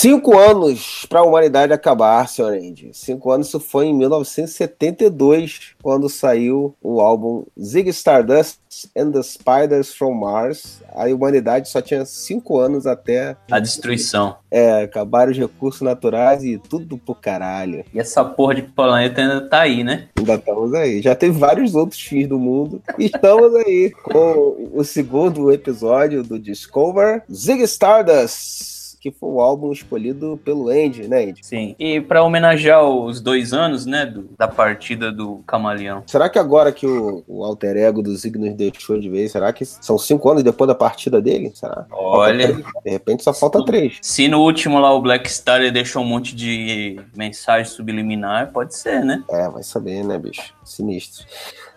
Cinco anos para a humanidade acabar, senhor Andy. Cinco anos, isso foi em 1972, quando saiu o álbum Zig Stardust and the Spiders from Mars. A humanidade só tinha cinco anos até A destruição. é, acabar os recursos naturais e tudo pro caralho. E essa porra de planeta ainda tá aí, né? Ainda estamos aí. Já teve vários outros fins do mundo. Estamos aí com o segundo episódio do Discover Zig Stardust. Que foi o álbum escolhido pelo Andy, né, Andy? Sim. E pra homenagear os dois anos, né, do- da partida do Camaleão. Será que agora que o, o alter ego do Zig nos deixou de vez, será que são cinco anos depois da partida dele? Será? Olha. De repente só falta três. Se no último lá o Black Star ele deixou um monte de mensagem subliminar, pode ser, né? É, vai saber, né, bicho? Sinistro.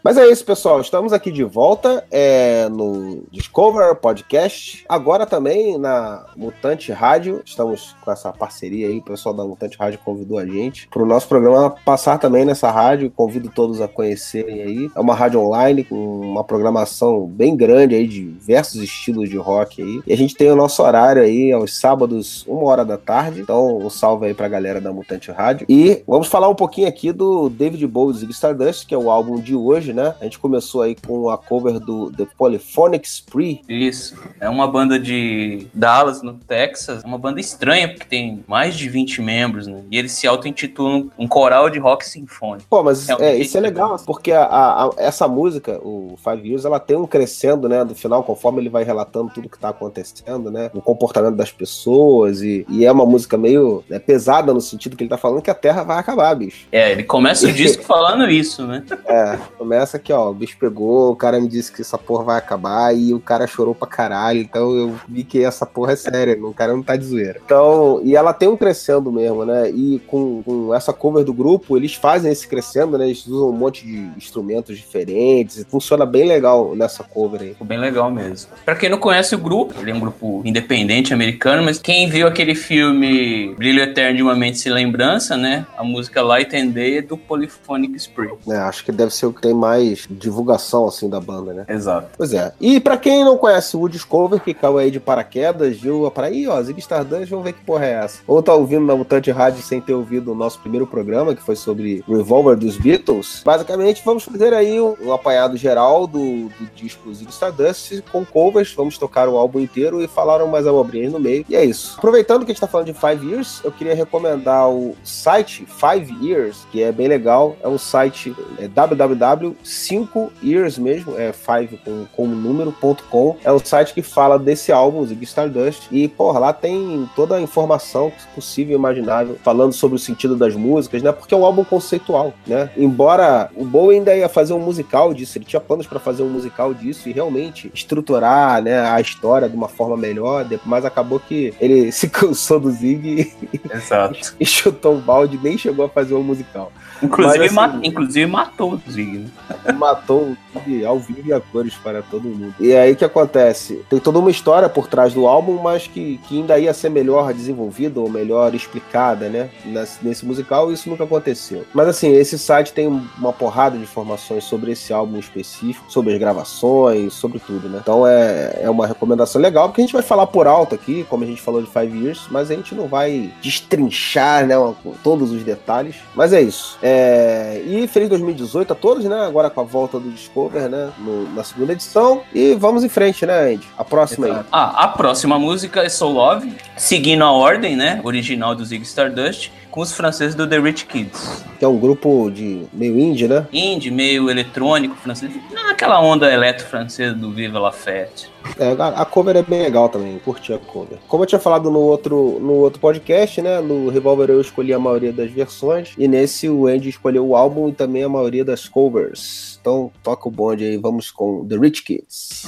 Mas é isso, pessoal. Estamos aqui de volta é, no Discover Podcast. Agora também na Mutante Rádio. Estamos com essa parceria aí. O pessoal da Mutante Rádio convidou a gente para o nosso programa passar também nessa rádio. Convido todos a conhecerem aí. É uma rádio online com uma programação bem grande aí, de diversos estilos de rock aí. E a gente tem o nosso horário aí aos sábados, uma hora da tarde. Então, um salve aí pra galera da Mutante Rádio. E vamos falar um pouquinho aqui do David Bowie Stardust, que é o álbum de hoje, né? A gente começou aí com a cover do The Polyphonic Spree. Isso. É uma banda de Dallas, no Texas. É uma banda estranha, porque tem mais de 20 membros, né? E eles se auto-intitulam um coral de rock sinfônico. Pô, mas é, isso é legal, porque a, a, a, essa música, o Five Years, ela tem um crescendo, né? Do final, conforme ele vai relatando tudo que tá acontecendo, né? O comportamento das pessoas. E, e é uma música meio né, pesada no sentido que ele tá falando que a Terra vai acabar, bicho. É, ele começa o disco falando isso, né? É, começa aqui, ó, o bicho pegou, o cara me disse que essa porra vai acabar e o cara chorou pra caralho, então eu vi que essa porra é séria, o cara não tá de zoeira. Então, e ela tem um crescendo mesmo, né? E com, com essa cover do grupo, eles fazem esse crescendo, né? Eles usam um monte de instrumentos diferentes, e funciona bem legal nessa cover aí. Bem legal mesmo. Pra quem não conhece o grupo, ele é um grupo independente americano, mas quem viu aquele filme Brilho Eterno de uma Mente Sem Lembrança, né? A música Light and Day é do Polyphonic Spree. É, acho que deve ser o que tem mais divulgação, assim, da banda, né? Exato. Pois é. E pra quem não conhece o Woodcover, que caiu aí de paraquedas, viu? Para aí, ó, Zig Stardust, vamos ver que porra é essa. Ou tá ouvindo na Mutante Rádio sem ter ouvido o nosso primeiro programa, que foi sobre Revolver dos Beatles. Basicamente, vamos fazer aí um, apanhado geral do, do disco Zig Stardust com covers. Vamos tocar o álbum inteiro e falaram mais abobrinhas no meio. E é isso. Aproveitando que a gente tá falando de Five Years, eu queria recomendar o site Five Years, que é bem legal. É um site é www.5years mesmo, é 5 com, com número.com. É um site que fala desse álbum, Zig Stardust. E, porra, lá tem toda a informação possível e imaginável falando sobre o sentido das músicas, né? Porque é um álbum conceitual, né? Embora o Bowie ainda ia fazer um musical disso, ele tinha planos para fazer um musical disso e realmente estruturar, né, a história de uma forma melhor, mas acabou que ele se cansou do Zig Exato. e chutou um balde, nem chegou a fazer um musical. Inclusive, Mas, assim, ma- inclusive matou o Zig. né? matou o Zig ao vivo e a cores para todo mundo. E aí que acontece? Tem toda uma história por trás do álbum, mas que, que ainda ia ser melhor desenvolvida ou melhor explicada, né? Nesse, nesse musical, isso nunca aconteceu. Mas assim, esse site tem uma porrada de informações sobre esse álbum específico, sobre as gravações, sobre tudo, né? Então é, é uma recomendação legal, porque a gente vai falar por alto aqui, como a gente falou de Five Years, mas a gente não vai destrinchar, né, todos os detalhes. Mas é isso. É, e feliz 2018 a todos, né? Agora com a volta do Discover, né? no- na segunda edição. E vamos em frente, né, Andy? A próxima aí. Ah, a próxima música é Soul Love, seguindo a ordem, né? Original do Zig Stardust, com os franceses do The Rich Kids. Que é um grupo de meio indie, né? Indie, meio eletrônico francês. Não aquela onda eletro francesa do Viva La Fête. É, a cover é bem legal também, curti a cover. Como eu tinha falado no outro, no outro podcast, né? No Revolver eu escolhi a maioria das versões. E nesse o Andy escolheu o álbum e também a maioria das covers. Então toca o bonde aí, vamos com The Rich Kids.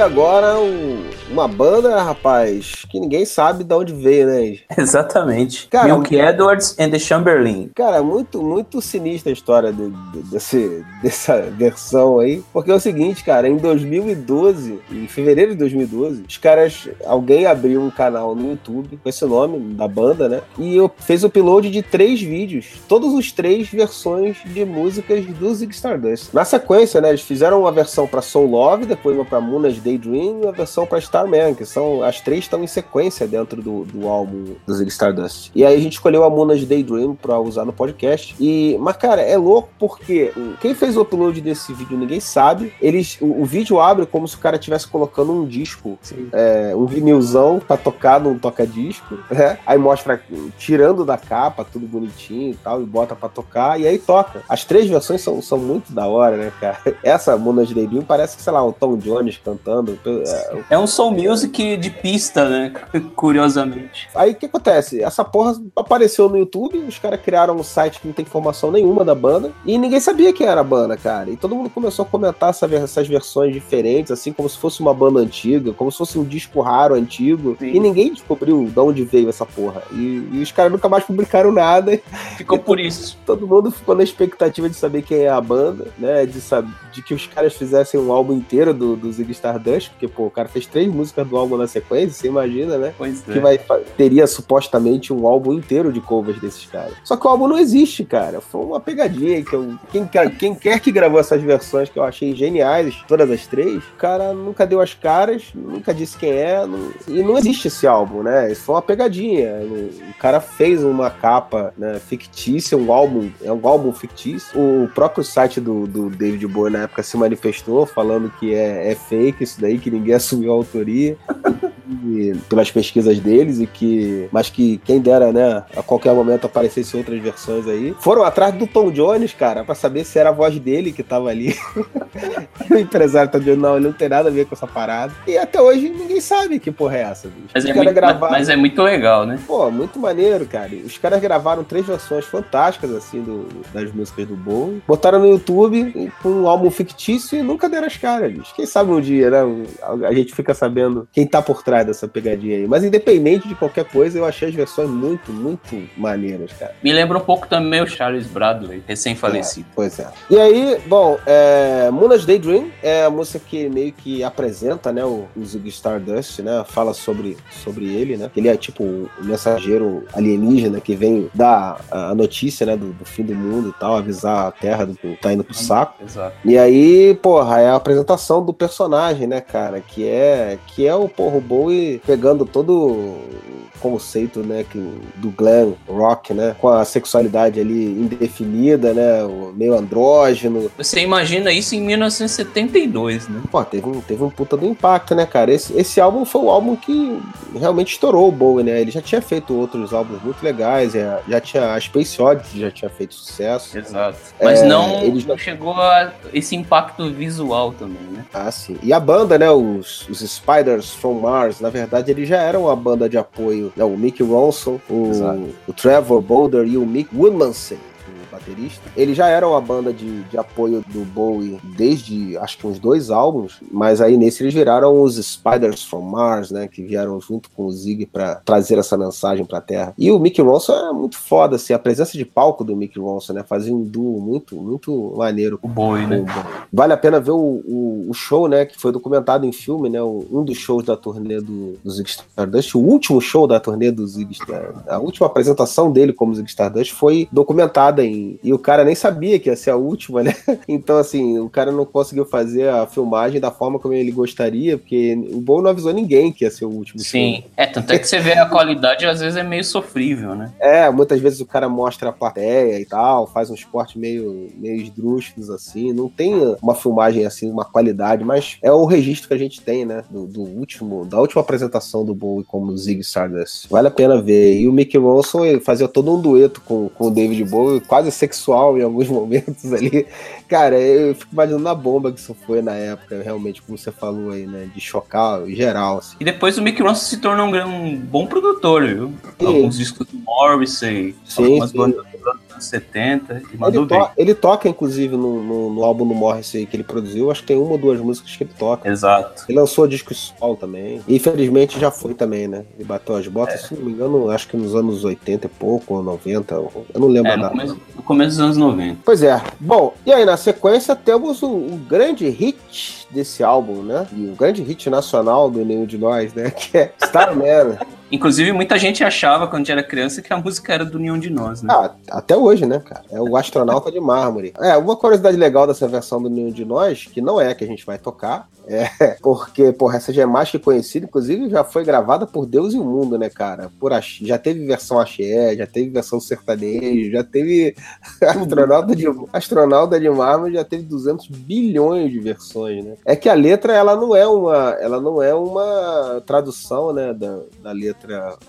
Agora um- uma banda, rapaz, que ninguém sabe de onde veio, né? Exatamente. Cara, Milk Edwards and the Chamberlain. Cara, muito, muito sinistra a história de- de- desse, dessa versão aí. Porque é o seguinte, cara, em 2012, em fevereiro de 2012, os caras, alguém abriu um canal no YouTube com esse nome da banda, né? E eu fez o upload de três vídeos, todos os três versões de músicas do Zig Stardust. Na sequência, né, eles fizeram uma versão pra Soul Love, depois uma pra Munas Daydream e uma versão pra Starman, que são as três estão em sequência dentro do, do álbum do Zig Stardust. E aí a gente escolheu a Munas Daydream pra usar no podcast. E, mas cara, é louco porque quem fez o upload desse vídeo ninguém sabe. Eles, o, o vídeo abre como se o cara estivesse colocando um disco, é, um vinilzão pra tocar num toca-disco, né? Aí mostra tirando da capa, tudo bonitinho e tal, e bota pra tocar, e aí toca. As três versões são, são muito da hora, né, cara? Essa Munas Daydream parece que, sei lá, o Tom Jones cantando. É, É um soul music de pista, né? Curiosamente. Aí o que acontece? Essa porra apareceu no YouTube, os caras criaram um site que não tem informação nenhuma da banda, e ninguém sabia quem era a banda, cara. E todo mundo começou a comentar essa essas versões diferentes, assim, como se fosse uma banda antiga, como se fosse um disco raro, antigo. Sim. E ninguém descobriu de onde veio essa porra. E, e os caras nunca mais publicaram nada. Ficou por isso. Todo mundo ficou na expectativa de saber quem é a banda, né? De, sab- de que os caras fizessem um álbum inteiro do, do Zig Stardust, porque, pô, o cara fez três músicas do álbum na sequência, você imagina, né? Pois que é. vai, teria supostamente um álbum inteiro de covers desses caras. Só que o álbum não existe, cara. Foi uma pegadinha que eu. Quem, quer- quem quer que gravou essas versões que eu achei geniais, todas as três, o cara nunca deu as caras, nunca disse quem é. não- e não existe esse álbum, né? Isso foi uma pegadinha. O cara fez uma capa né, fictícia, um álbum, é um álbum fictício. O próprio site do, do David Bowie na época se manifestou falando que é, é fake isso daí, que ninguém assumiu a autoria. pelas pesquisas deles e que. Mas que quem dera, né, a qualquer momento aparecesse outras versões aí. Foram atrás do Tom Jones, cara, pra saber se era a voz dele que tava ali. o empresário tá dizendo, não, ele não tem nada a ver com essa parada. E até hoje ninguém sabe que porra é essa, bicho. Mas Os é, caras muito, gravaram- mas é muito legal, né? Pô, muito maneiro, cara. Os caras gravaram três versões fantásticas, assim, do- das músicas do Bowie. Botaram no YouTube com um álbum fictício e nunca deram as caras, bicho. Quem sabe um dia, né? A gente fica sabendo quem tá por trás dessa pegadinha aí. Mas independente de qualquer coisa, eu achei as versões muito, muito maneiras, cara. Me lembra um pouco também o Charles Bradley, recém-falecido. Pois é. E aí, bom, é, Muna's Daydream é a música que meio que apresenta, né, o, o Stardust, né, fala sobre, sobre ele, né, ele é tipo o mensageiro alienígena que vem dar a notícia, né, do, do fim do mundo e tal, avisar a Terra do que tá indo pro saco. Exato. E aí, porra, é a apresentação do personagem, né, cara? Que é, que é o porra o Bowie pegando todo conceito, né, que, do glam rock, né? Com a sexualidade ali indefinida, né? O meio andrógeno. Você imagina isso em 1972, né? Pô, teve um, teve um puta do impacto, né, cara? Esse, esse álbum foi o álbum que realmente estourou o Bowie, né? Ele já tinha feito outros álbuns muito legais, já, já tinha a Space Odyssey já tinha feito sucesso. Exato. Mas É, não, ele já- chegou a esse impacto visual também, né? Ah, sim. E a banda, né, os, os Spiders from Mars, na verdade, eles já eram uma banda de apoio. Né, o Mick Ronson, o, o Trevor Boulder e o Mick Woodmanson, baterista. Eles já eram uma banda de, de apoio do Bowie desde, acho que uns dois álbuns, mas aí nesse eles viraram os Spiders from Mars, né, que vieram junto com o Zig para trazer essa mensagem pra Terra. E o Mick Ronson é muito foda, assim, a presença de palco do Mick Ronson, né, fazia um duo muito, muito maneiro O Bowie, né? Vale a pena ver o, o, o show, né? Que foi documentado em filme, né? Um dos shows da turnê do, do Ziggy Stardust. O último show da turnê do Ziggy Stardust. A última apresentação dele como Ziggy Stardust foi documentada em. E o cara nem sabia que ia ser a última, né? Então, assim, o cara não conseguiu fazer a filmagem da forma como ele gostaria, porque o Bowie não avisou ninguém que ia ser o último. Sim. É, tanto é que você vê a qualidade, às vezes é meio sofrível, né? É, muitas vezes o cara mostra a plateia e tal, faz uns cortes meio, meio esdrúxulos assim. Não tem uma filmagem assim, uma qualidade, mas é o registro que a gente tem, né? Do, do último, da última apresentação do Bowie como Ziggy Stardust. Vale a pena ver. E o Mickey Ronson ele fazia todo um dueto com, com o David Bowie, quase sexual em alguns momentos ali. Cara, eu fico imaginando a bomba que isso foi na época, realmente, como você falou aí, né? De chocar em geral, assim. E depois o Mick Ronson se tornou um, um bom produtor, viu? Sim. Alguns discos do Morrissey, Sim, algumas sim. bandas anos 70, e mandou Ele, bem. to- ele toca, inclusive, no, no, no álbum do Morrissey que ele produziu. Acho que tem uma ou duas músicas que ele toca. Exato. Ele lançou disco sol também. E infelizmente já foi também, né? Ele bateu as botas, se não me engano, acho que nos anos 80 e pouco, ou 90. Eu não lembro É, no nada. começo, no começo dos anos 90. Pois é. Bom, e aí na sequência temos o, o grande hit desse álbum, né? E o grande hit nacional do Nenhum de Nós, né? Que é Starman. Inclusive, muita gente achava, quando era criança, que a música era do Nenhum de Nós, né? Ah, até hoje, né, cara? É o Astronauta de Mármore. É, uma curiosidade legal dessa versão do Nenhum de Nós, que não é a que a gente vai tocar, é porque, porra, essa já é mais que conhecida, inclusive já foi gravada por Deus e o Mundo, né, cara? Por axé, já teve versão axé, já teve versão sertanejo, já teve Astronauta de, Astronauta de Mármore, já teve 200 bilhões de versões, né? É que a letra, ela não é uma, ela não é uma tradução, né, da, da letra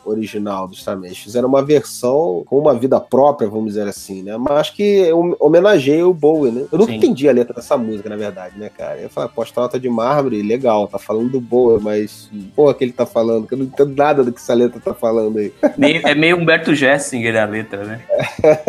original dos Starman. Fizeram uma versão com uma vida própria, vamos dizer assim, né? Mas que hom- homenageia o Bowie, né? Eu nunca Sim. entendi a letra dessa música, na verdade, né, cara? Eu falei, Astronauta de Mármore, legal, tá falando do Bowie, mas porra que ele tá falando, que eu não entendo nada do que essa letra tá falando aí. Meio- é meio Humberto Gessinger a letra, né?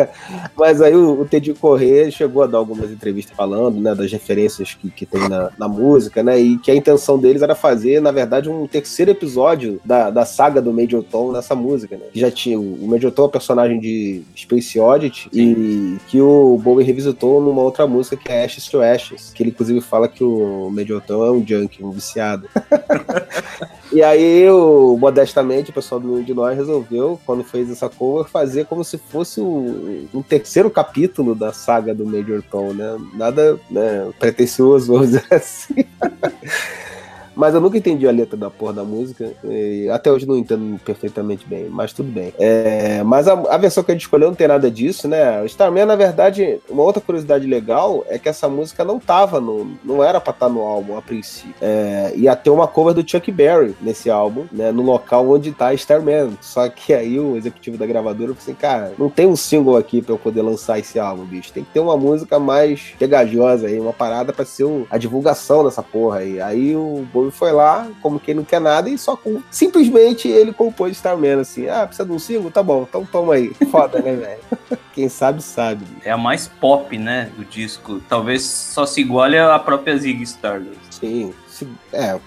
Mas aí o, o Teddy Corrêa chegou a dar algumas entrevistas falando, né, das referências que, que tem na, na música, né, e que a intenção deles era fazer, na verdade, um terceiro episódio da, da saga do Major Tom nessa música, né. Que já tinha o, Major Tom é o personagem de Space Oddity e que o Bowie revisitou numa outra música que é Ashes to Ashes, que ele inclusive fala que o Major Tom é um junkie, um viciado. E aí, o, modestamente, o pessoal do de Nós resolveu, quando fez essa cover, fazer como se fosse um, um terceiro capítulo da saga do Major Tom, né? Nada né, pretencioso, vamos dizer assim. Mas eu nunca entendi a letra da porra da música. Até hoje não entendo perfeitamente bem, mas tudo bem. É, mas a, a versão que a gente escolheu não tem nada disso, né? O Starman, na verdade, uma outra curiosidade legal é que essa música não tava no. não era pra estar no álbum a princípio. É, ia ter uma cover do Chuck Berry nesse álbum, né? No local onde tá Starman. Só que aí o executivo da gravadora falou assim: cara, não tem um single aqui pra eu poder lançar esse álbum, bicho. Tem que ter uma música mais pegajosa aí, uma parada pra ser o- a divulgação dessa porra aí. Aí o Bowie foi lá, como quem não quer nada, e só com. Simplesmente ele compôs Starman assim: ah, precisa de um single? Tá bom, então toma aí. Foda, né, velho? Quem sabe, sabe. É a mais pop, né, do disco. Talvez só se iguale a própria Zig Stardust. Sim. Se- É,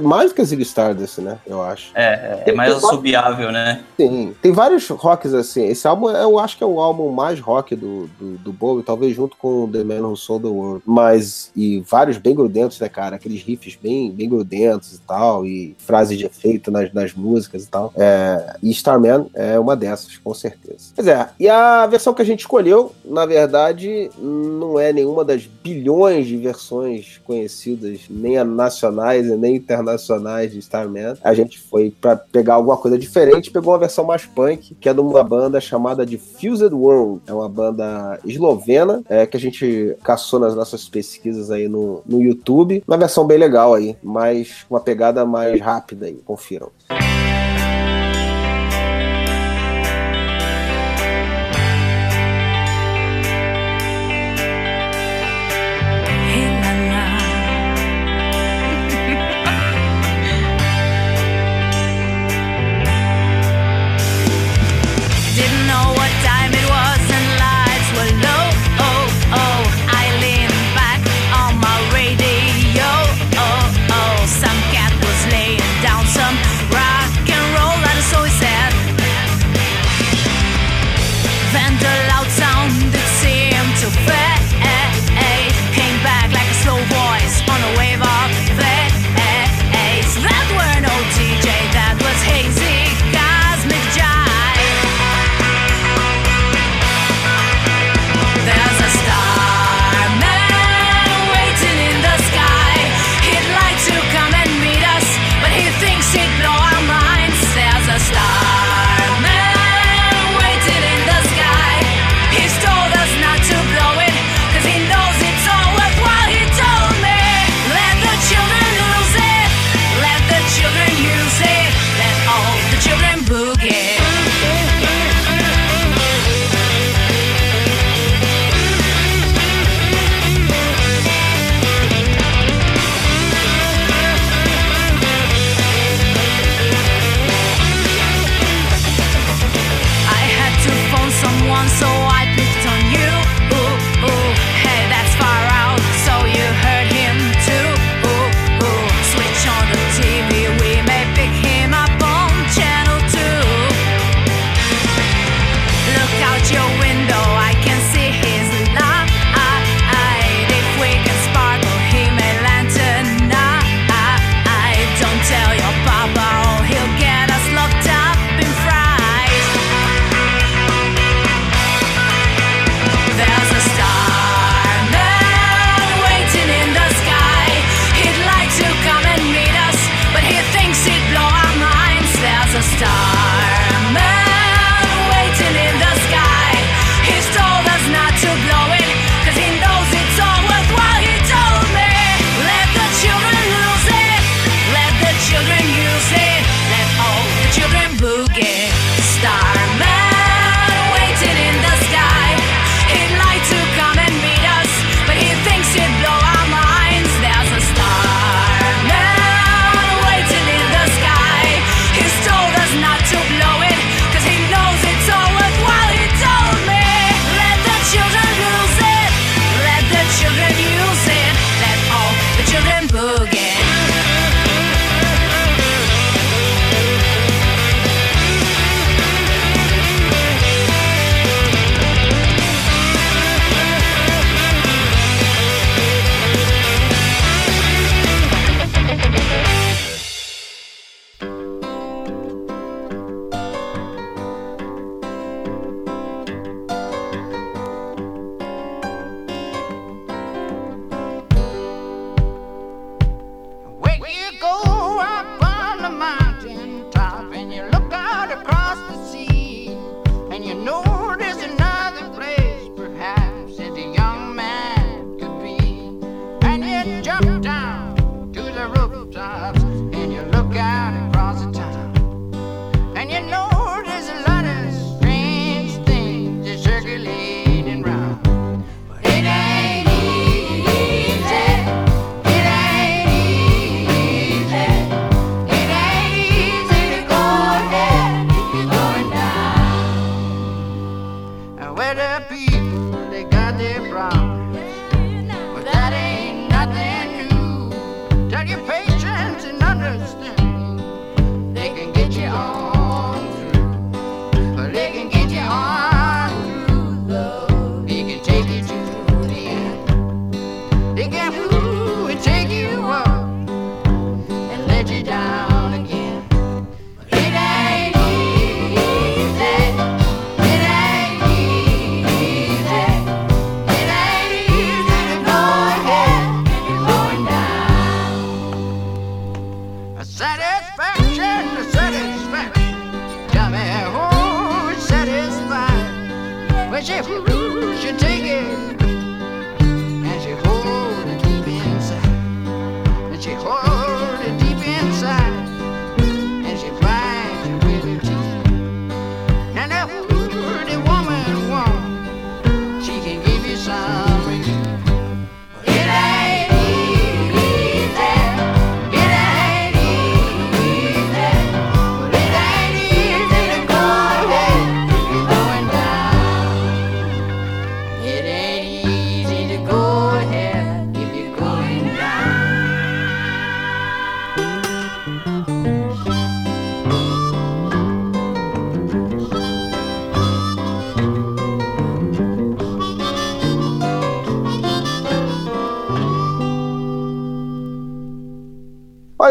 mais do que Zig Stardust, né? Eu acho. É, é, é Tem- mais tem quatro- assobiável, né? Sim, tem vários rocks assim. Esse álbum eu acho que é o álbum mais rock do, do, do Bowie, talvez junto com The Man Who Sold the World. Mas, e vários bem grudentos, né, cara? Aqueles riffs bem, bem grudentos e tal, e frases de efeito nas, nas músicas e tal. É, e Starman é uma dessas, com certeza. Pois é, e a versão que a gente escolheu, na verdade, não é nenhuma das bilhões de versões conhecidas, nem a nacionais e nem internacionais de Starman. A gente foi pra pegar alguma coisa diferente, pegou uma versão mais punk, que é de uma banda chamada de Fused World. É uma banda eslovena, é, que a gente caçou nas nossas pesquisas aí no, no YouTube. Uma versão bem legal aí, mas uma pegada mais rápida aí, confiram. Hey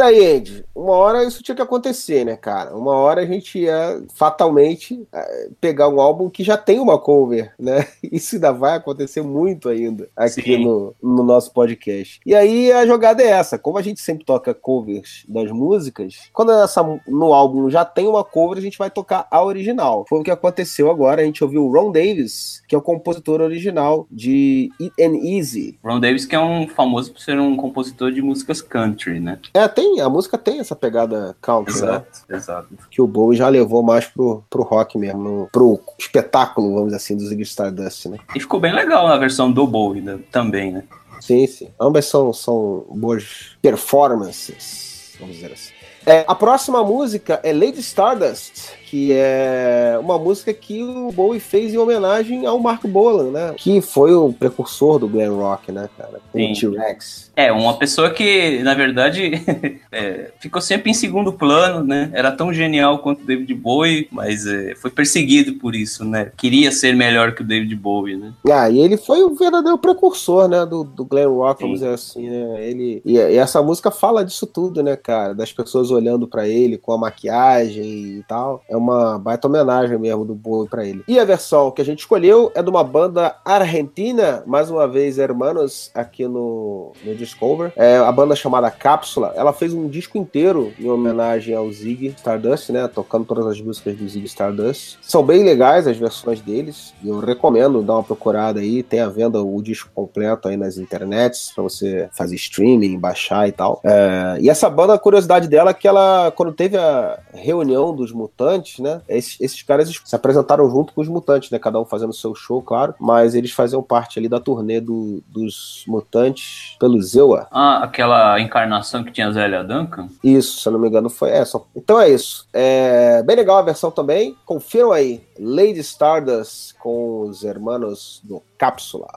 aí, Andy, hora isso tinha que acontecer, né, cara? Uma hora a gente ia fatalmente eh, pegar um álbum que já tem uma cover, né? Isso ainda vai acontecer muito ainda aqui Sim. no, no nosso podcast. E aí a jogada é essa: como a gente sempre toca covers das músicas, quando essa, no álbum já tem uma cover, a gente vai tocar a original. Foi o que aconteceu agora. A gente ouviu o Ron Davis, que é o compositor original de It and Easy. Ron Davis, que é um famoso por ser um compositor de músicas country, né? É, tem, a música tem essa pegada country, né? Exato, exato. que o Bowie já levou mais pro, pro rock mesmo, no- pro espetáculo, vamos dizer assim, do Ziggy Stardust, né? E ficou bem legal na versão do Bowie né, também, né? Sim, sim. Ambas são, são boas performances, vamos dizer assim. É, a próxima música é Lady Stardust, que é uma música que o Bowie fez em homenagem ao Mark Bolan, né? Que foi o precursor do glam rock, né, cara? O. T-Rex. É, uma pessoa que, na verdade, é, ficou sempre em segundo plano, né? Era tão genial quanto o David Bowie, mas é, foi perseguido por isso, né? Queria ser melhor que o David Bowie, né? Ah, e ele foi o verdadeiro precursor, né, do, do glam rock, vamos Sim. dizer assim, né? Ele e, e essa música fala disso tudo, né, cara? Das pessoas olhando pra ele com a maquiagem e tal. É uma baita homenagem mesmo do Bowie pra ele. E a versão que a gente escolheu é de uma banda argentina, mais uma vez Hermanos aqui no, no Discover. É a banda chamada Cápsula. Ela fez um disco inteiro em homenagem ao Ziggy Stardust, né? Tocando todas as músicas do Ziggy Stardust. São bem legais as versões deles. Eu recomendo dar uma procurada aí. Tem à venda o disco completo aí nas internets para você fazer streaming, baixar e tal. É, e essa banda, a curiosidade dela é que ela, quando teve a reunião dos mutantes, né? Esses, esses caras se apresentaram junto com os mutantes, né? Cada um fazendo o seu show, claro. Mas eles faziam parte ali da turnê do- dos mutantes pelo Zewa. Ah, aquela encarnação que tinha a Zélia Duncan. Isso, se eu não me engano, foi essa. Então é isso. É bem legal a versão também. Confiram aí. Lady Stardust com os hermanos do Cápsula.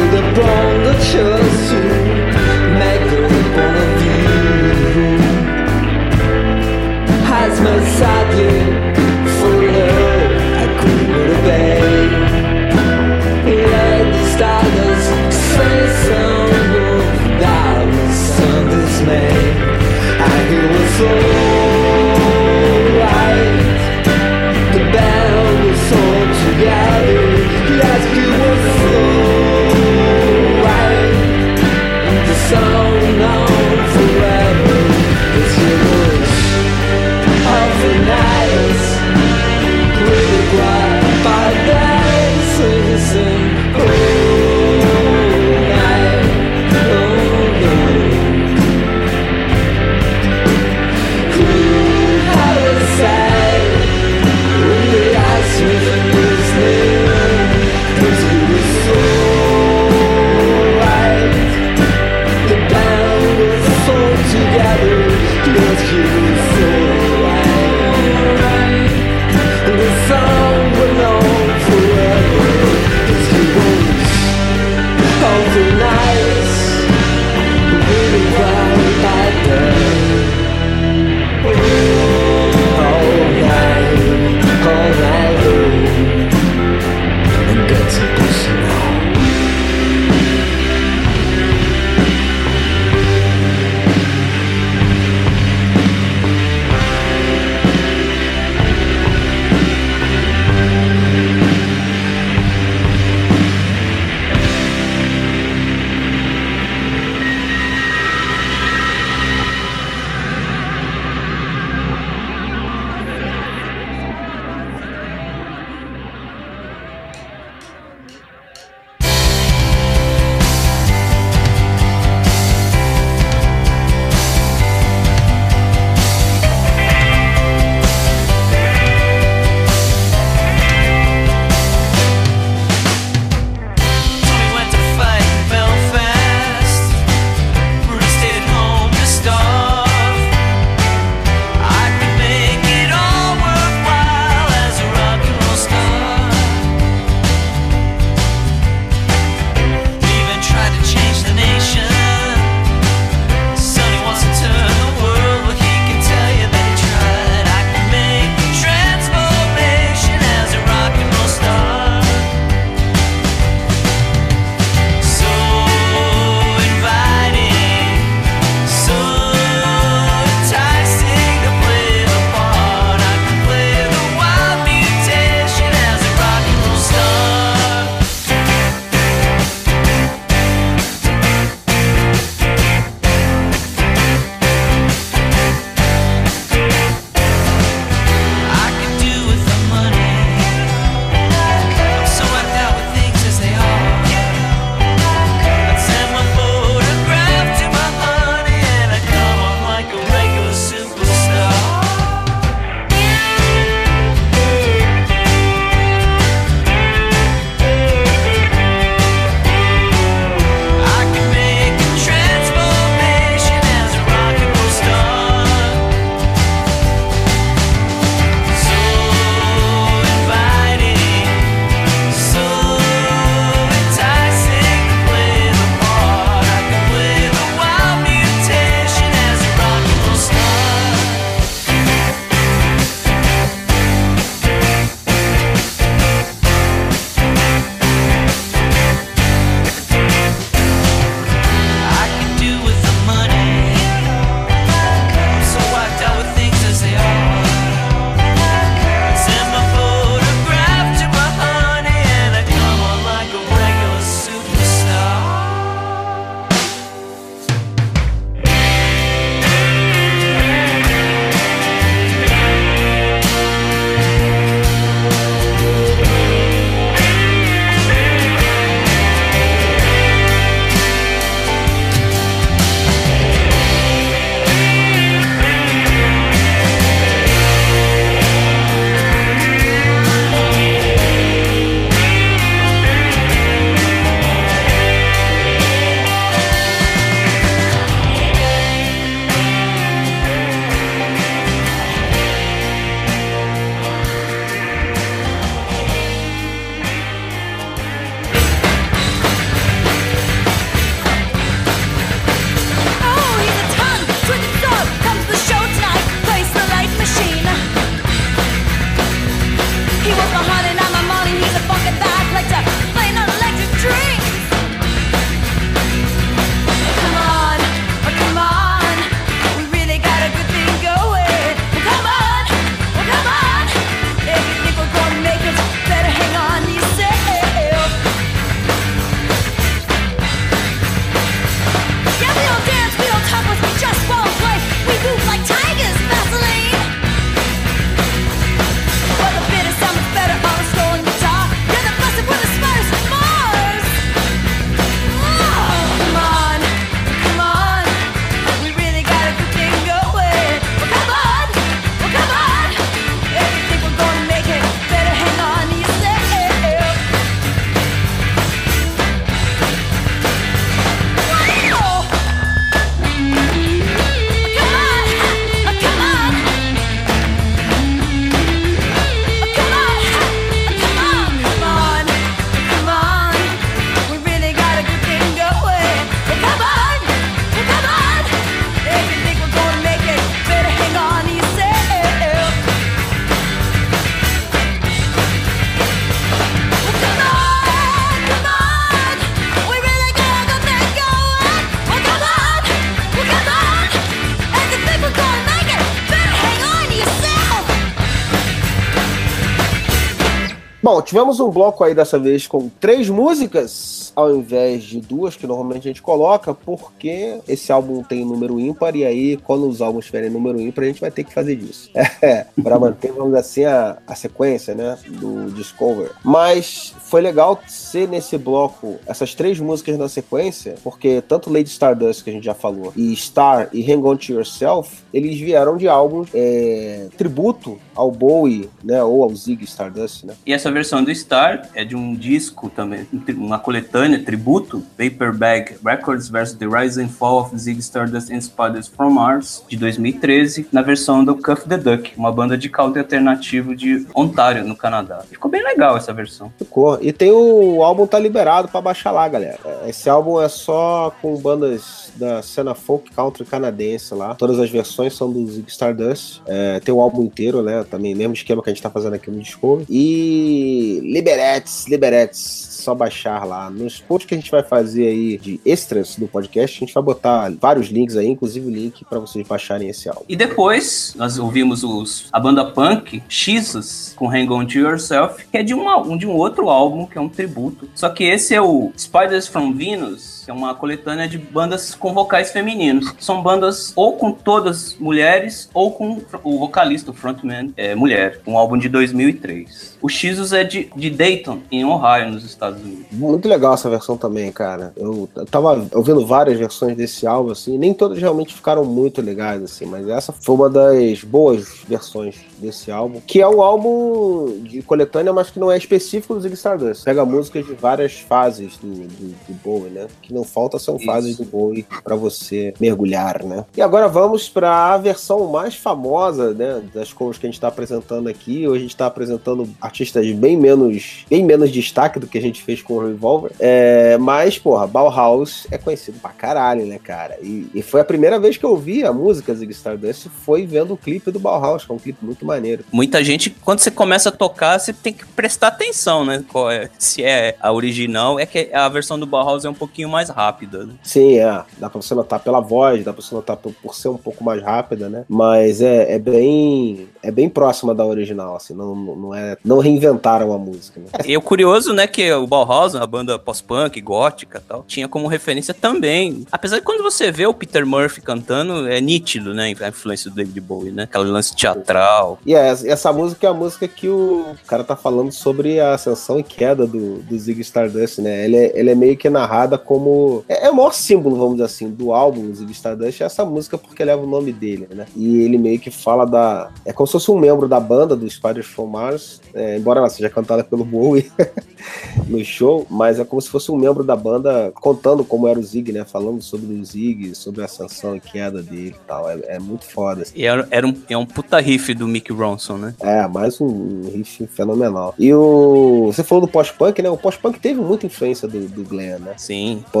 Tivemos um bloco aí dessa vez com três músicas ao invés de duas que normalmente a gente coloca, porque esse álbum tem número ímpar e aí quando os álbuns tiverem número ímpar a gente vai ter que fazer disso. É, para manter, vamos dizer assim, a, a sequência, né, do Discover. Mas foi legal ser nesse bloco essas três músicas na sequência, porque tanto Lady Stardust, que a gente já falou, e Star e Hang On To Yourself, eles vieram de álbuns é, tributo ao Bowie, né, ou ao Ziggy Stardust, né. E essa versão do Star é de um disco também, uma coletânea, tributo, Paperbag Records vs The Rise and Fall of Ziggy Stardust and Spiders from Mars, de 2013, na versão do Cuff the Duck, uma banda de country alternativo de Ontário, no Canadá. Ficou bem legal essa versão. Ficou. E tem o, o álbum tá liberado pra baixar lá, galera. Esse álbum é só com bandas da cena folk country canadense lá. Todas as versões são do Ziggy Stardust. É, tem o álbum inteiro, né? Também, mesmo esquema que a gente tá fazendo aqui no Discovery. E Liberetes, Liberetes só baixar lá. Nos posts que a gente vai fazer aí de extras do podcast, a gente vai botar vários links aí, inclusive o link para vocês baixarem esse álbum. E depois nós ouvimos os, a banda punk, Jesus, com Hang On To Yourself, que é de, uma, um, de um outro álbum, que é um tributo. Só que esse é o Spiders From Venus, é uma coletânea de bandas com vocais femininos. São bandas ou com todas mulheres, ou com o vocalista, o frontman, é mulher. Um álbum de 2003. O Jesus é de, de Dayton, em Ohio, nos Estados Unidos. Muito legal essa versão também, cara. Eu tava ouvindo várias versões desse álbum, assim, nem todas realmente ficaram muito legais, assim, mas essa foi uma das boas versões desse álbum, que é um álbum de coletânea, mas que não é específico do Ziggy Stardust. Pega músicas de várias fases do, do, do Bowie, né? Que não falta são Isso. fases do Bowie para você mergulhar, né? E agora vamos para a versão mais famosa, né, das covers que a gente tá apresentando aqui. Hoje a gente tá apresentando artistas bem menos, bem menos destaque do que a gente fez com o Revolver. É, mas, porra, Bauhaus é conhecido pra caralho, né, cara? E, e foi a primeira vez que eu ouvi a música Ziggy Stardust foi vendo o clipe do Bauhaus, que é um clipe muito maneiro. Muita gente, quando você começa a tocar, você tem que prestar atenção, né? Qual é, se é a original, é que a versão do Bauhaus é um pouquinho mais rápida, né? Sim, é. Dá pra você notar pela voz, dá pra você notar por, por ser um pouco mais rápida, né? Mas é, é bem é bem próxima da original, assim. Não, não, é, não reinventaram a música, né? E o curioso, né, que o Bauhaus, a banda pós-punk, gótica e tal, tinha como referência também. Apesar de quando você vê o Peter Murphy cantando, é nítido, né, a influência do David Bowie, né? Aquele lance teatral. E é, essa música é a música que o cara tá falando sobre a ascensão e queda do, do Ziggy Stardust, né? Ele é, ele é meio que narrada como. É, é o maior símbolo, vamos dizer assim, do álbum Ziggy Stardust, é essa música porque leva o nome dele, né? E ele meio que fala da. É como se fosse um membro da banda do Spiders from Mars, é, embora ela seja cantada pelo Bowie no show, mas é como se fosse um membro da banda contando como era o Zig, né? Falando sobre o Zig, sobre a ascensão e queda dele e tal. É, é muito foda. assim. E era, era um, é um puta riff do Mick Ronson, né? É, mais um riff fenomenal. E o. Você falou do pós-punk, né? O pós-punk teve muita influência do, do Glenn, né? Sim. Punk,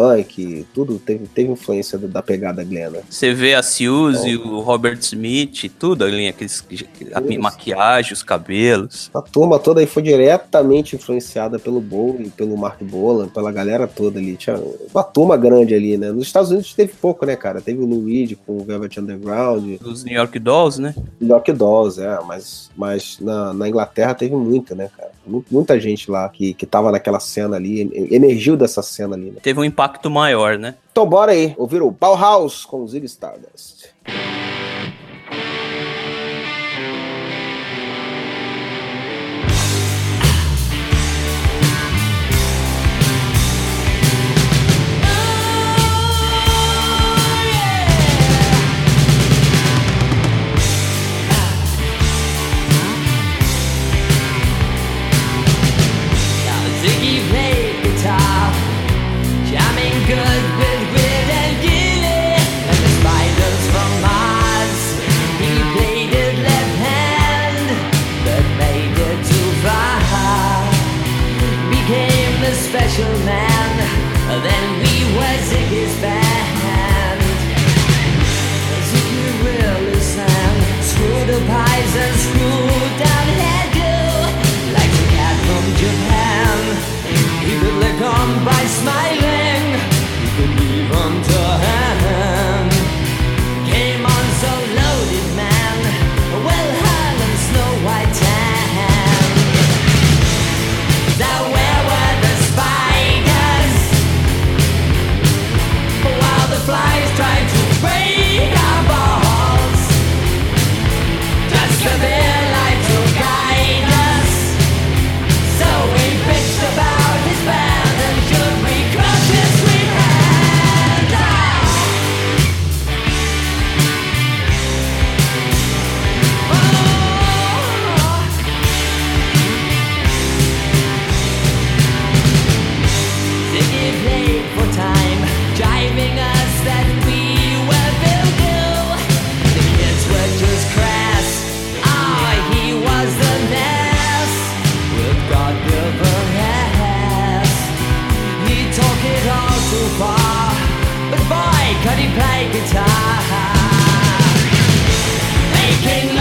tudo teve, teve influência da pegada Glenn, né? Você vê a Suzy, o Robert Smith, tudo ali, aqueles, a maquiagem, os cabelos. A turma toda aí foi diretamente influenciada pelo Bowie, pelo Mark Bolan, pela galera toda ali. Tinha uma turma grande ali, né? Nos Estados Unidos teve pouco, né, cara? Teve o Lou Reed com o Velvet Underground, Os New York Dolls, né? Lock Dolls, é, mas, mas na, na Inglaterra teve muita, né, cara? Mu- Muita gente lá que, que tava naquela cena ali, em- emergiu dessa cena ali, né? Teve um impacto maior, né? Então bora aí, ouvir o Bauhaus com Ziggy Stardust. too far But boy, could he play guitar Making love.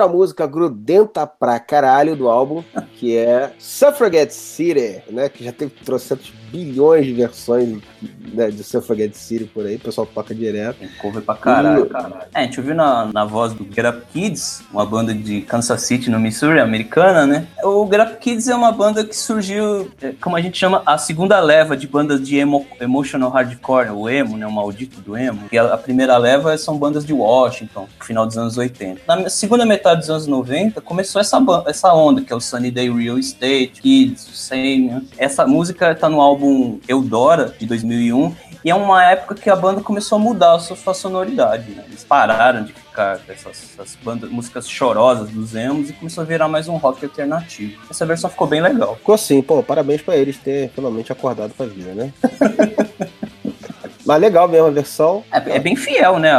outra música grudenta pra caralho do álbum, que é Suffragette City, né? Que já teve trocentos bilhões de versões né, de Suffragette City por aí, o pessoal toca direto. Tem cover pra caralho, caralho. É, a gente ouviu na, na voz do Get Up Kids, uma banda de Kansas City, no Missouri, americana, né? O Get Up Kids é uma banda que surgiu, é, como a gente chama, a segunda leva de bandas de emo, emotional hardcore, o emo, né? O maldito do emo. E a, a primeira leva são bandas de Washington, final dos anos 80. Na segunda metade dos anos 90, começou essa, essa onda, que é o Sunny Day Real Estate, Kids, Same, né? Essa música tá no álbum Eudora, de 2001, e é uma época que a banda começou a mudar a sua, sonoridade, né? Eles pararam de ficar com essas, essas bandas, músicas chorosas dos emos e começou a virar mais um rock alternativo. Essa versão ficou bem legal. Ficou assim, pô, parabéns pra eles ter finalmente acordado pra vida, né? Mas legal mesmo a versão. É, é bem fiel, né?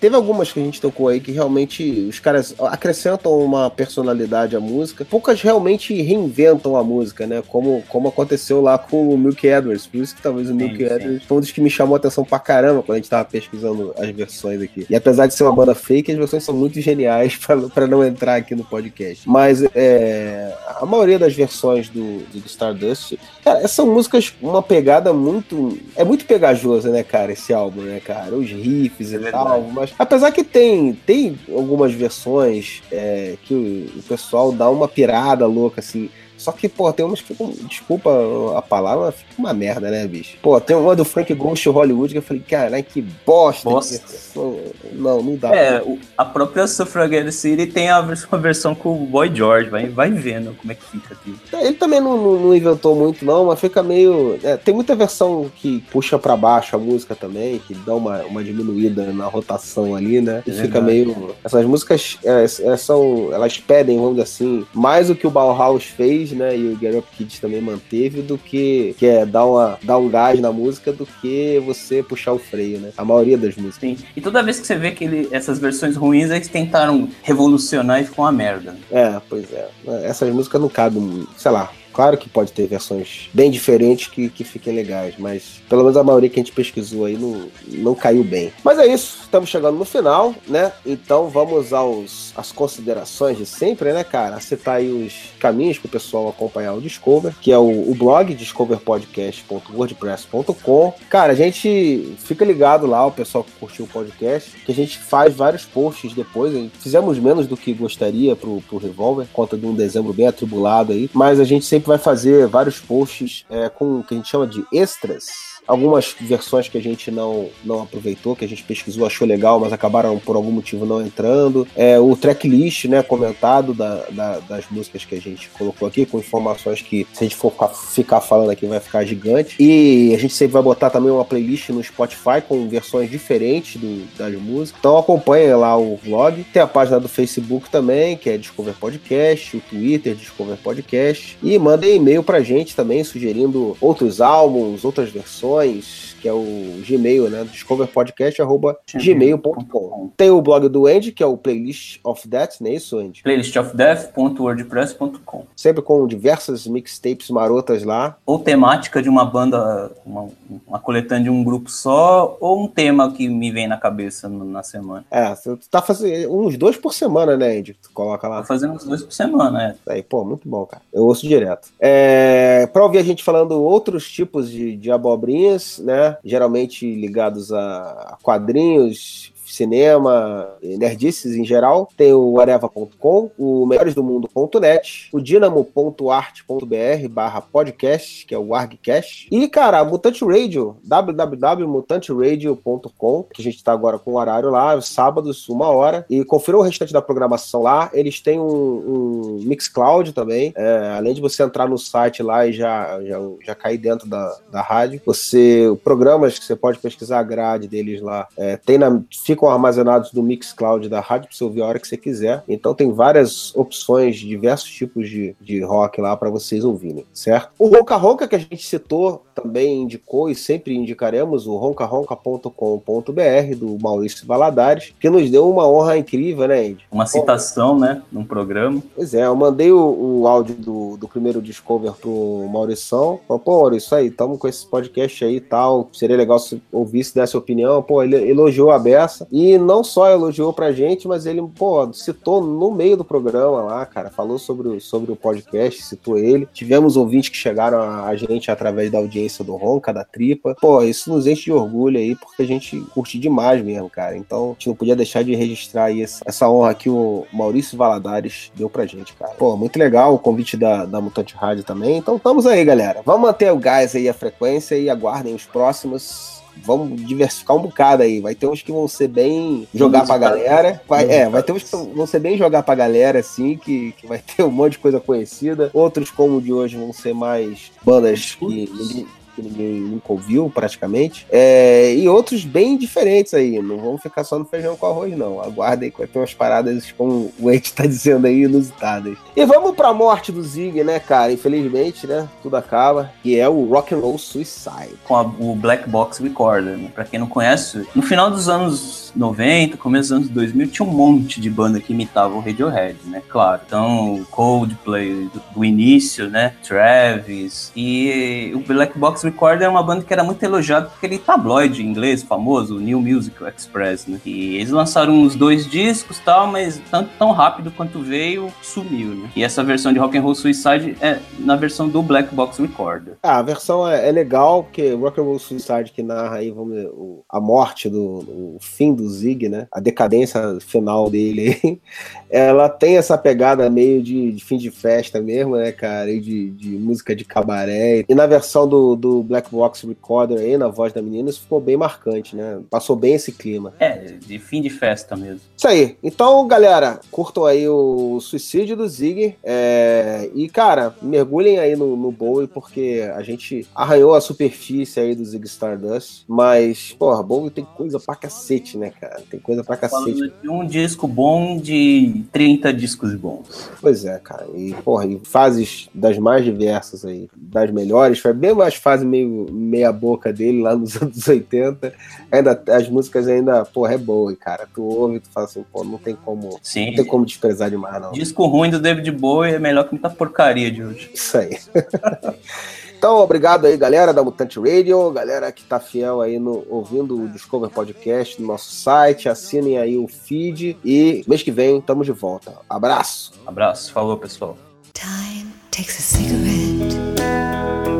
Teve algumas que a gente tocou aí que realmente os caras acrescentam uma personalidade à música. Poucas realmente reinventam a música, né? Como, como aconteceu lá com o Milk Edwards. Por isso que talvez o Milk sim. Edwards foi um dos que me chamou a atenção pra caramba quando a gente tava pesquisando as versões aqui. E apesar de ser uma banda fake, as versões são muito geniais pra, pra não entrar aqui no podcast. Mas é, a maioria das versões do, do Stardust, cara, são músicas uma pegada muito. É muito pegajosa, né, cara, esse álbum, né, cara? Os riffs É e verdade. tal. Mas apesar que tem, tem algumas versões é, que o, o pessoal dá uma pirada louca, assim. Só que, pô, tem umas que ficam, desculpa a palavra, fica uma merda, né, bicho? Pô, tem uma do Frank Ghost Hollywood que eu falei, caralho, que bosta. Bosta. versão. Não, não dá. É, o- a própria Suffragette City tem a vers- uma versão com o Boy George, vai, vai vendo como é que fica aqui. Ele também não, não- não inventou muito, não, mas fica meio. é, tem muita versão que puxa pra baixo a música também, que dá uma, uma diminuída na rotação ali, né? E É fica verdade. meio. Essas músicas é, é, são. Elas pedem, vamos dizer assim, mais o que o Bauhaus fez, né? E o Get Up Kids também manteve, do que, que é dar, uma, dar um gás na música do que você puxar o freio, né? A maioria das músicas. Sim. E toda vez que você vê que ele- essas versões ruins, eles tentaram revolucionar e ficou uma merda. É, pois é. Essas músicas não cabem, sei lá. Claro que pode ter versões bem diferentes que, que fiquem legais, mas pelo menos a maioria que a gente pesquisou aí não, não caiu bem. Mas é isso, estamos chegando no final, né? Então vamos aos às considerações de sempre, né, cara? Citar aí os caminhos para o pessoal acompanhar o Discover, que é o, o blog discoverpodcast.wordpress.com. Cara, a gente fica ligado lá, o pessoal que curtiu o podcast, que a gente faz vários posts depois. Fizemos menos do que gostaria pro, pro Revolver, conta de um dezembro bem atribulado aí, mas a gente sempre vai fazer vários posts é, com o que a gente chama de extras. Algumas versões que a gente não, não aproveitou, que a gente pesquisou, achou legal, mas acabaram por algum motivo não entrando. É, o tracklist, né, comentado da, da- das músicas que a gente colocou aqui, com informações que, se a gente for ficar- falando aqui, vai ficar gigante. E a gente sempre vai botar também uma playlist no Spotify com versões diferentes do- das músicas. Então acompanha lá o vlog. Tem a página do Facebook também, que é Discover Podcast, o Twitter Discover Podcast. E mandem e-mail pra gente também, sugerindo outros álbuns, outras versões, que é o Gmail, né? discoverpodcast.gmail.com. Tem o blog do Andy, que é o Playlist of That, não é isso, Andy? playlistofdeath.wordpress.com Sempre com diversas mixtapes marotas lá. Ou temática de uma banda, uma, uma coletânea de um grupo só, ou um tema que me vem na cabeça na semana. É, você tá fazendo uns dois por semana, né, Andy? Tu coloca lá. Tô fazendo uns dois por semana, é. Aí, pô, muito bom, cara. Eu ouço direto. É, pra ouvir a gente falando outros tipos de, de né? Geralmente ligados a quadrinhos, cinema, nerdices em geral. Tem o areva.com, o melhoresdomundo.net, o dinamo.art.br barra podcast, que é o ArgCast. E, cara, Mutante Radio, www.mutanteradio.com, que a gente tá agora com o horário lá, sábados, uma hora. E confira o restante da programação lá. Eles têm um, um Mixcloud também. É, além de você entrar no site lá e já, já, já cair dentro da, da rádio, você, programas que você pode pesquisar a grade deles lá, é, tem na, ficam armazenados no Mixcloud da rádio para você ouvir a hora que você quiser. Então tem várias opções de diversos tipos de, de rock lá para vocês ouvirem, certo? O Ronca Ronca que a gente citou também indicou e sempre indicaremos o roncaronca.com.br do Maurício Valadares, que nos deu uma honra incrível, né, Andy? Uma citação, né, num programa. Pois é, eu mandei o, o áudio do, do primeiro Discover pro Maurição. Falei, pô, Maurício, aí, tamo com esse podcast aí e tal. Seria legal se ouvisse dessa opinião. Pô, ele elogiou a beça. E não só elogiou pra gente, mas ele, pô, citou no meio do programa lá, cara. Falou sobre o, sobre o podcast, citou ele. Tivemos ouvintes que chegaram a, a gente através da audiência sequência do Ronca, da Tripa. Pô, isso nos enche de orgulho aí, porque a gente curte demais mesmo, cara. Então, a gente não podia deixar de registrar aí essa, essa honra que o Maurício Valadares deu pra gente, cara. Pô, muito legal o convite da, da Mutante Rádio também. Então, estamos aí, galera. Vamos manter o gás aí, a frequência e aguardem os próximos vamos diversificar um bocado aí. Vai ter uns que vão ser bem jogar pra galera. Vai, é, vai ter uns que vão ser bem jogar pra galera, assim, que, que vai ter um monte de coisa conhecida. Outros, como o de hoje, vão ser mais bandas que ninguém, que ninguém nunca ouviu, praticamente. É, e outros bem diferentes aí. Não vamos ficar só no feijão com arroz, não. Aguardem que vai ter umas paradas, como o Ed tá dizendo aí, inusitadas. E vamos pra morte do Zig, né, cara? Infelizmente, né? Tudo acaba. Que é o Rock and Roll Suicide. com a- o Black Box Recorder. Né? Pra quem não conhece, no final dos anos 90, começo dos anos 2000, tinha um monte de banda que imitava o Radiohead, né? Claro. Então, Coldplay do, do início, né? Travis. E o Black Box Recorder é uma banda que era muito elogiada por aquele tabloide inglês famoso, o New Music Express, né? E eles lançaram uns dois discos tal, mas tanto tão rápido quanto veio, sumiu, né? E essa versão de Rock and Roll Suicide é na versão do Black Box Recorder. Ah, a versão é, é legal, porque Rock and Roll Suicide que narra aí, vamos o- a morte do, o fim do Zig, né? A decadência final dele. Ela tem essa pegada meio de, de fim de festa mesmo, né, cara? E de, de música de cabaré. E na versão do, do Black Box Recorder aí, na voz da menina, isso ficou bem marcante, né? Passou bem esse clima. É, de fim de festa mesmo. Isso aí. Então, galera, curtam aí o Suicídio do Zig. é, E, cara, mergulhem aí no, no Bowie, porque a gente arranhou a superfície aí do Zig Stardust. Mas, porra, Bowie tem coisa pra cacete, né, cara? Tem coisa pra cacete. Um disco bom de 30 discos bons. Pois é, cara. E, porra, e fases das mais diversas aí, das melhores. Foi bem mais fase meio meia boca dele lá nos anos 80. Ainda, as músicas ainda, porra, é boa, cara. Tu ouve e tu fala assim, pô, não tem como. Sim. Não tem como desprezar demais, não. Disco ruim do David Bowie é melhor que muita porcaria de hoje. Isso aí. Então, obrigado aí, galera da Mutante Radio, galera que tá fiel aí no ouvindo o Discover Podcast no nosso site, assinem aí o feed e mês que vem estamos de volta. Abraço. Abraço, falou pessoal. Time takes a cigarette